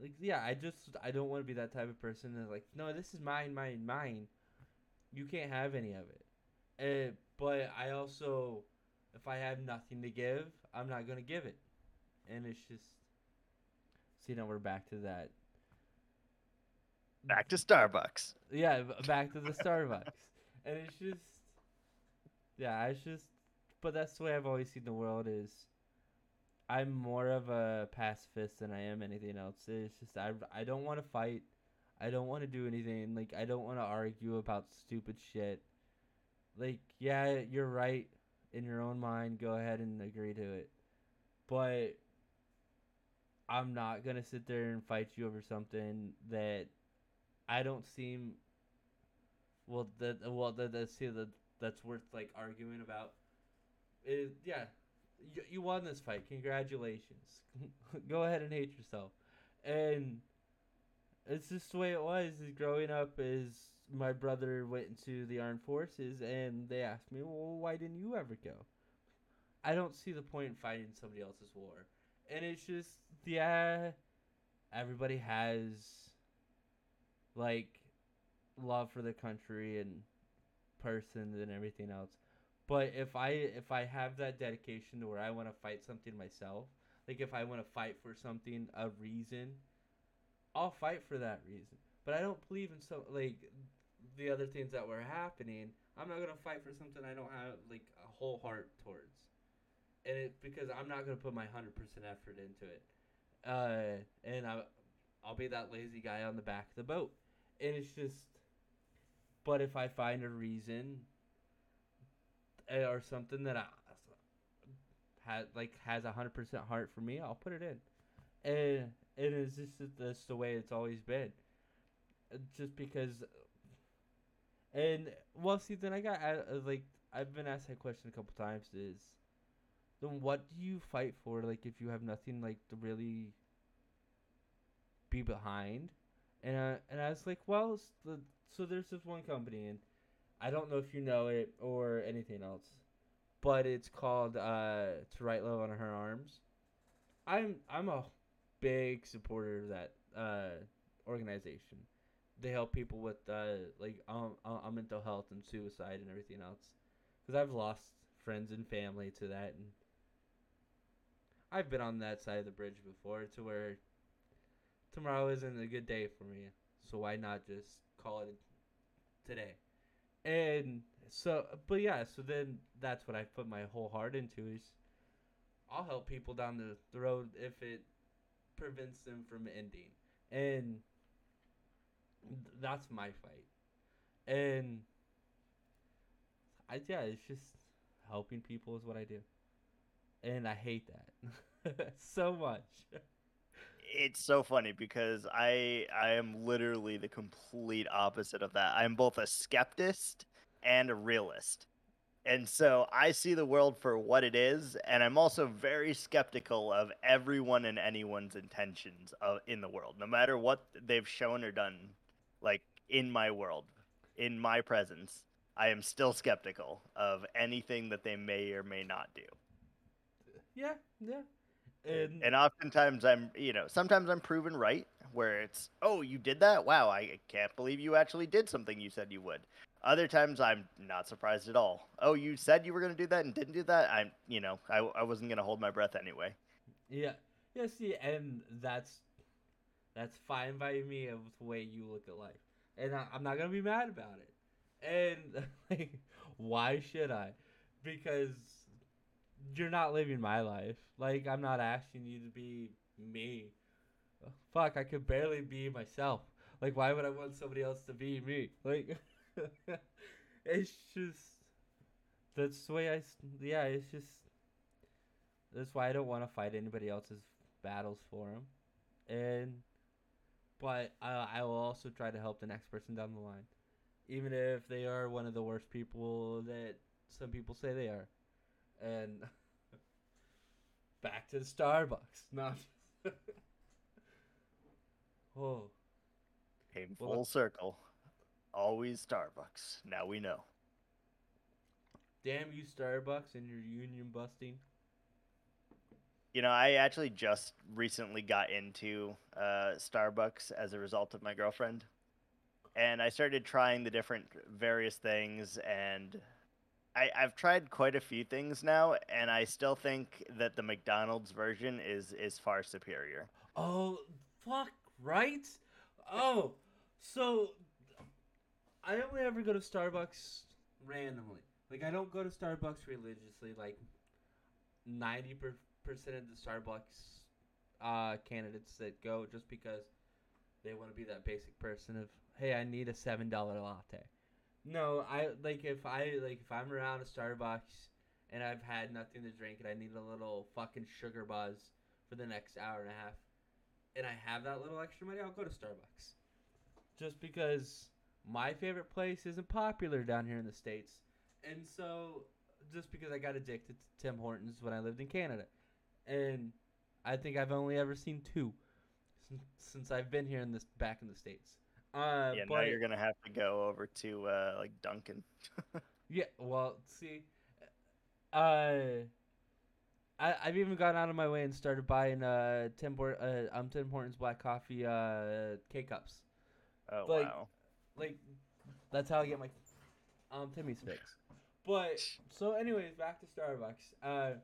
like yeah, I just I don't want to be that type of person that's like no, this is mine, mine, mine. You can't have any of it. Uh, but I also, if I have nothing to give, I'm not gonna give it, and it's just See, now we're back to that. Back to Starbucks. Yeah, back to the Starbucks. and it's just, yeah, it's just, but that's the way I've always seen the world is. I'm more of a pacifist than I am anything else. It's just I, I don't want to fight. I don't want to do anything. Like I don't want to argue about stupid shit. Like yeah, you're right in your own mind. Go ahead and agree to it. But I'm not gonna sit there and fight you over something that I don't seem well that well that that see that that's worth like arguing about. It, yeah, you, you won this fight. Congratulations. Go ahead and hate yourself. And it's just the way it was. Growing up, is my brother went into the armed forces, and they asked me, "Well, why didn't you ever go?" I don't see the point in fighting somebody else's war and it's just yeah, everybody has like love for the country and person and everything else. But if I if I have that dedication to where I want to fight something myself, like if I want to fight for something, a reason, I'll fight for that reason. But I don't believe in some like the other things that were happening. I'm not gonna fight for something I don't have like a whole heart towards and it because I'm not gonna put my hundred percent effort into it, uh, and I, I'll be that lazy guy on the back of the boat, and it's just. But if I find a reason, or something that I had like has a hundred percent heart for me, I'll put it in, and it is just that's the way it's always been. Uh, just because, and well, see, then I got like I've been asked that question a couple times. Is then what do you fight for? Like if you have nothing like to really be behind, and uh, and I was like, well, the, so there's this one company, and I don't know if you know it or anything else, but it's called uh, To Write Love on Her Arms. I'm I'm a big supporter of that uh, organization. They help people with uh, like um, uh, mental health and suicide and everything else. Because I've lost friends and family to that, and I've been on that side of the bridge before to where tomorrow isn't a good day for me. So why not just call it today? And so, but yeah, so then that's what I put my whole heart into is I'll help people down the, the road if it prevents them from ending. And that's my fight. And I yeah, it's just helping people is what I do and I hate that so much. It's so funny because I I am literally the complete opposite of that. I'm both a skeptist and a realist. And so I see the world for what it is, and I'm also very skeptical of everyone and anyone's intentions of, in the world, no matter what they've shown or done, like in my world, in my presence. I am still skeptical of anything that they may or may not do. Yeah, yeah. And, And oftentimes I'm, you know, sometimes I'm proven right where it's, oh, you did that? Wow, I can't believe you actually did something you said you would. Other times I'm not surprised at all. Oh, you said you were going to do that and didn't do that? I'm, you know, I, I wasn't going to hold my breath anyway. yeah, yeah. See, and that's that's fine by me of the way you look at life, and I, I'm not gonna be mad about it. And like, why should I? Because you're not living my life. Like, I'm not asking you to be me. Fuck, I could barely be myself. Like, why would I want somebody else to be me? Like, it's just that's the way I Yeah, it's just that's why I don't want to fight anybody else's battles for them, and but I will also try to help the next person down the line, even if they are one of the worst people that some people say they are, and back to the Starbucks. No. oh. Came Well, full circle. Always Starbucks. Now we know. Damn you, Starbucks, and your union busting. You know, I actually just recently got into uh, Starbucks as a result of my girlfriend. And I started trying the different various things, and I, I've tried quite a few things now, and I still think that the McDonald's version is, is far superior. Oh, fuck, right? Oh, so I only ever go to Starbucks randomly. Like, I don't go to Starbucks religiously. Like, 90% of the Starbucks uh, candidates that go just because they want to be that basic person of, hey, I need a $7 latte. No, I like if I like if I'm around a Starbucks and I've had nothing to drink and I need a little fucking sugar buzz for the next hour and a half and I have that little extra money, I'll go to Starbucks. Just because my favorite place isn't popular down here in the States. And so, just because I got addicted to Tim Hortons when I lived in Canada. And I think I've only ever seen two since, I've been here in this back in the States. Uh, yeah, now you're going to have to go over to, uh, like, Dunkin'. yeah, well, see, uh, I I've even gone out of my way and started buying uh Tim Hort uh um Tim Hortons black coffee uh K cups. Oh, Like- wow. Like that's how I get my um Timmy's fix. But so anyways, back to Starbucks. Uh,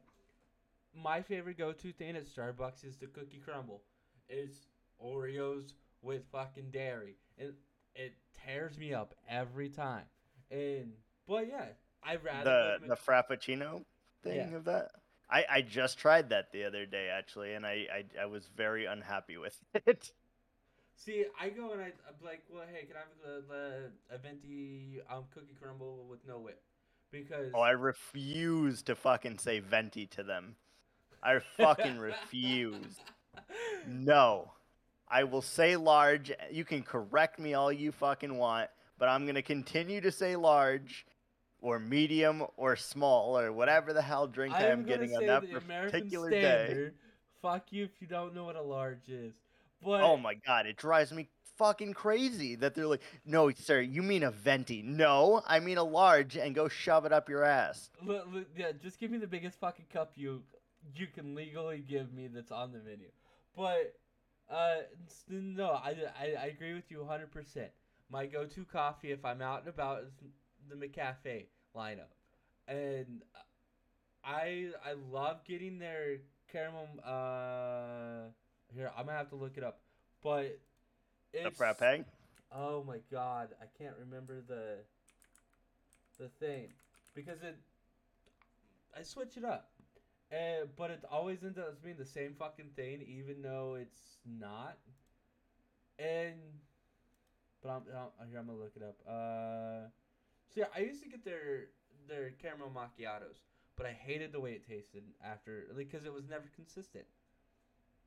my favorite go-to thing at Starbucks is the cookie crumble. It's Oreos with fucking dairy, and it tears me up every time. And but yeah, I'd rather The, the Frappuccino thing Yeah. of that? I, I just tried that the other day, actually, and I, I, I was very unhappy with it. See, I go and I, I'm like, well, hey, can I have the, the a venti um cookie crumble with no whip? Because Oh, I refuse to fucking say venti to them. I fucking refuse. No. I will say large. You can correct me all you fucking want, but I'm going to continue to say large or medium or small or whatever the hell drink I I'm getting on that particular day. Fuck you if you don't know what a large is. But Oh my god, it drives me fucking crazy that they're like, "No, sir, you mean a venti." No, I mean a large and go shove it up your ass. Yeah, just give me the biggest fucking cup you you can legally give me that's on the menu. But uh, no, I, I, I agree with you 100%. My go-to coffee if I'm out and about is the McCafe lineup, and I I love getting their caramel. Uh, here I'm gonna have to look it up, but The frappe. Oh my god, I can't remember the the thing because it I switch it up. Uh, but it always ends up being the same fucking thing even though it's not. And but I'm, I'm here I'm going to look it up. Uh so yeah, I used to get their their caramel macchiatos, but I hated the way it tasted after like cuz it was never consistent.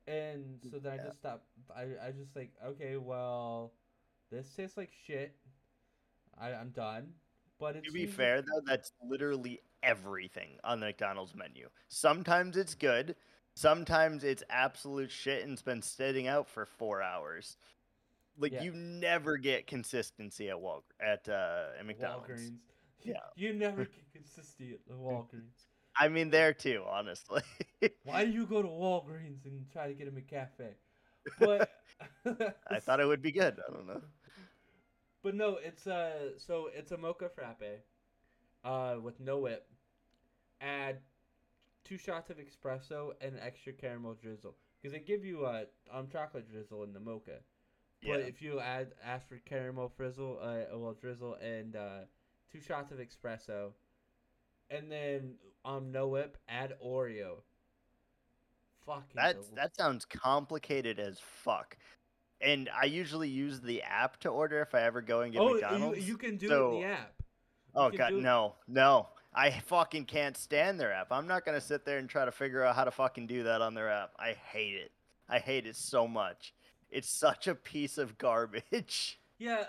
And so then I just stopped I I just like okay, well this tastes like shit. I, I'm done. But it's To be usually- fair though, that's literally everything on the McDonald's menu. Sometimes it's good, sometimes it's absolute shit and it's been sitting out for four hours. Like Yeah. you never get consistency at Wal at uh at McDonald's. Walgreens. Yeah. You never get consistency at the Walgreens. I mean there too, honestly. Why do you go to Walgreens and try to get a McCafe? But I thought it would be good. I don't know. But no, it's uh so it's a mocha frappe, uh, with no whip. Add two shots of espresso and extra caramel drizzle because they give you a um chocolate drizzle in the mocha. But Yeah. if you add ask for caramel frizzle, uh, well drizzle and uh, two shots of espresso, and then um no whip, add Oreo. Fucking That's del- that sounds complicated as fuck. And I usually use the app to order if I ever go and get oh, McDonald's. you, you can do it in the app. Oh god, no, no. I fucking can't stand their app. I'm not gonna sit there and try to figure out how to fucking do that on their app. I hate it. I hate it so much. It's such a piece of garbage. Yeah.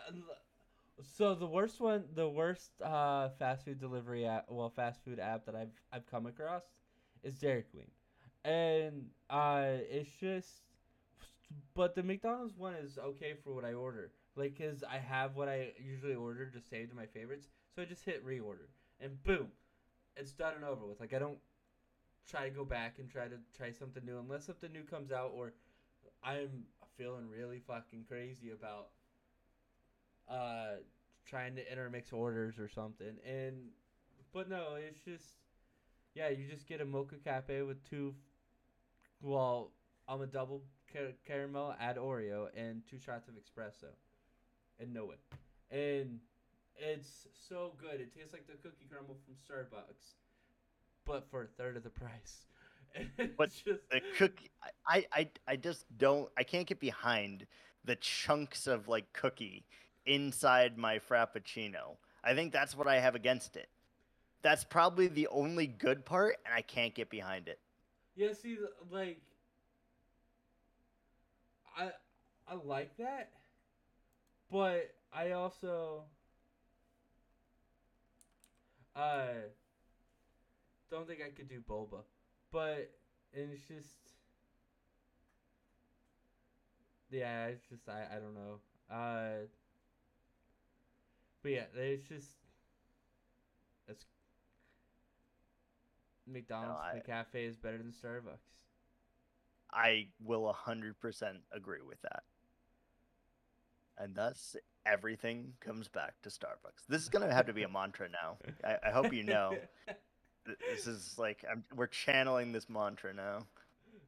So the worst one, the worst uh, fast food delivery app, well, fast food app that I've I've come across is Dairy Queen, and uh, it's just, but the McDonald's one is okay for what I order, like, cause I have what I usually order just saved in my favorites, so I just hit reorder, and boom, it's done and over with. Like I don't try to go back and try to try something new unless something new comes out or I'm feeling really fucking crazy about uh trying to intermix orders or something and but no it's just yeah you just get a mocha cafe with two well i'm a double car- caramel add oreo and two shots of espresso and no it and it's so good it tastes like the cookie crumble from starbucks but for a third of the price But just The cookie, I, I, I just don't. I can't get behind the chunks of like cookie inside my frappuccino. I think that's what I have against it. That's probably the only good part, and I can't get behind it. Yeah, see, like, I I like that, but I also uh don't think I could do boba, but and it's just yeah, it's just I I don't know, uh, but yeah, it's just it's McDonald's I- cafe is better than Starbucks. I will 100% agree with that. And thus, everything comes back to Starbucks. This is going to have to be a mantra now. I, I hope you know. This is like, I'm, we're channeling this mantra now.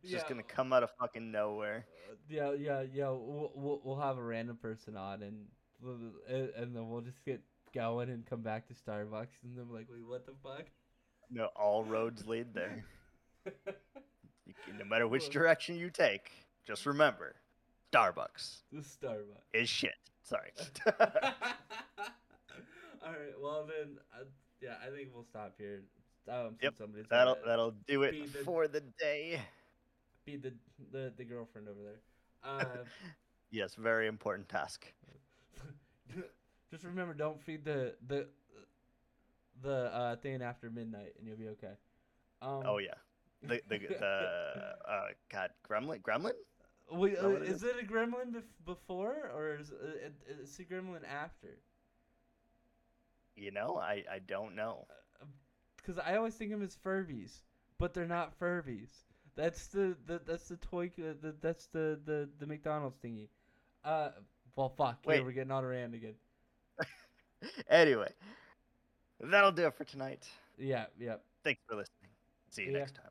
It's just going to come out of fucking nowhere. uh, Yeah, yeah, yeah. We'll, we'll we'll have a random person on, and we'll- and then we'll just get going and come back to Starbucks, and then like, wait, what the fuck? No, all roads lead there. You can- no matter which direction you take, just remember Starbucks the Starbucks. is shit. Sorry. All right. Well then, uh, yeah, I think we'll stop here. Um, Yep, that'll that'll do it the- for the day. be the, the the girlfriend over there. Uh, Yes, very important task. just remember, don't feed the the the uh, thing after midnight, and you'll be okay. Um, Oh yeah, the the the uh, God Gremlin Gremlin. Wait, uh, it is it a gremlin bef- before or is uh, it, a gremlin after? You know, I I don't know. Because I always think of them as Furbies, but they're not Furbies. That's the, the that's the toy uh, the, that's the, the the McDonald's thingy. Uh, well, fuck. Here Wait. we're getting on a rant again. Anyway, that'll do it for tonight. Yeah, yeah. Thanks for listening. See you Yeah. next time. It.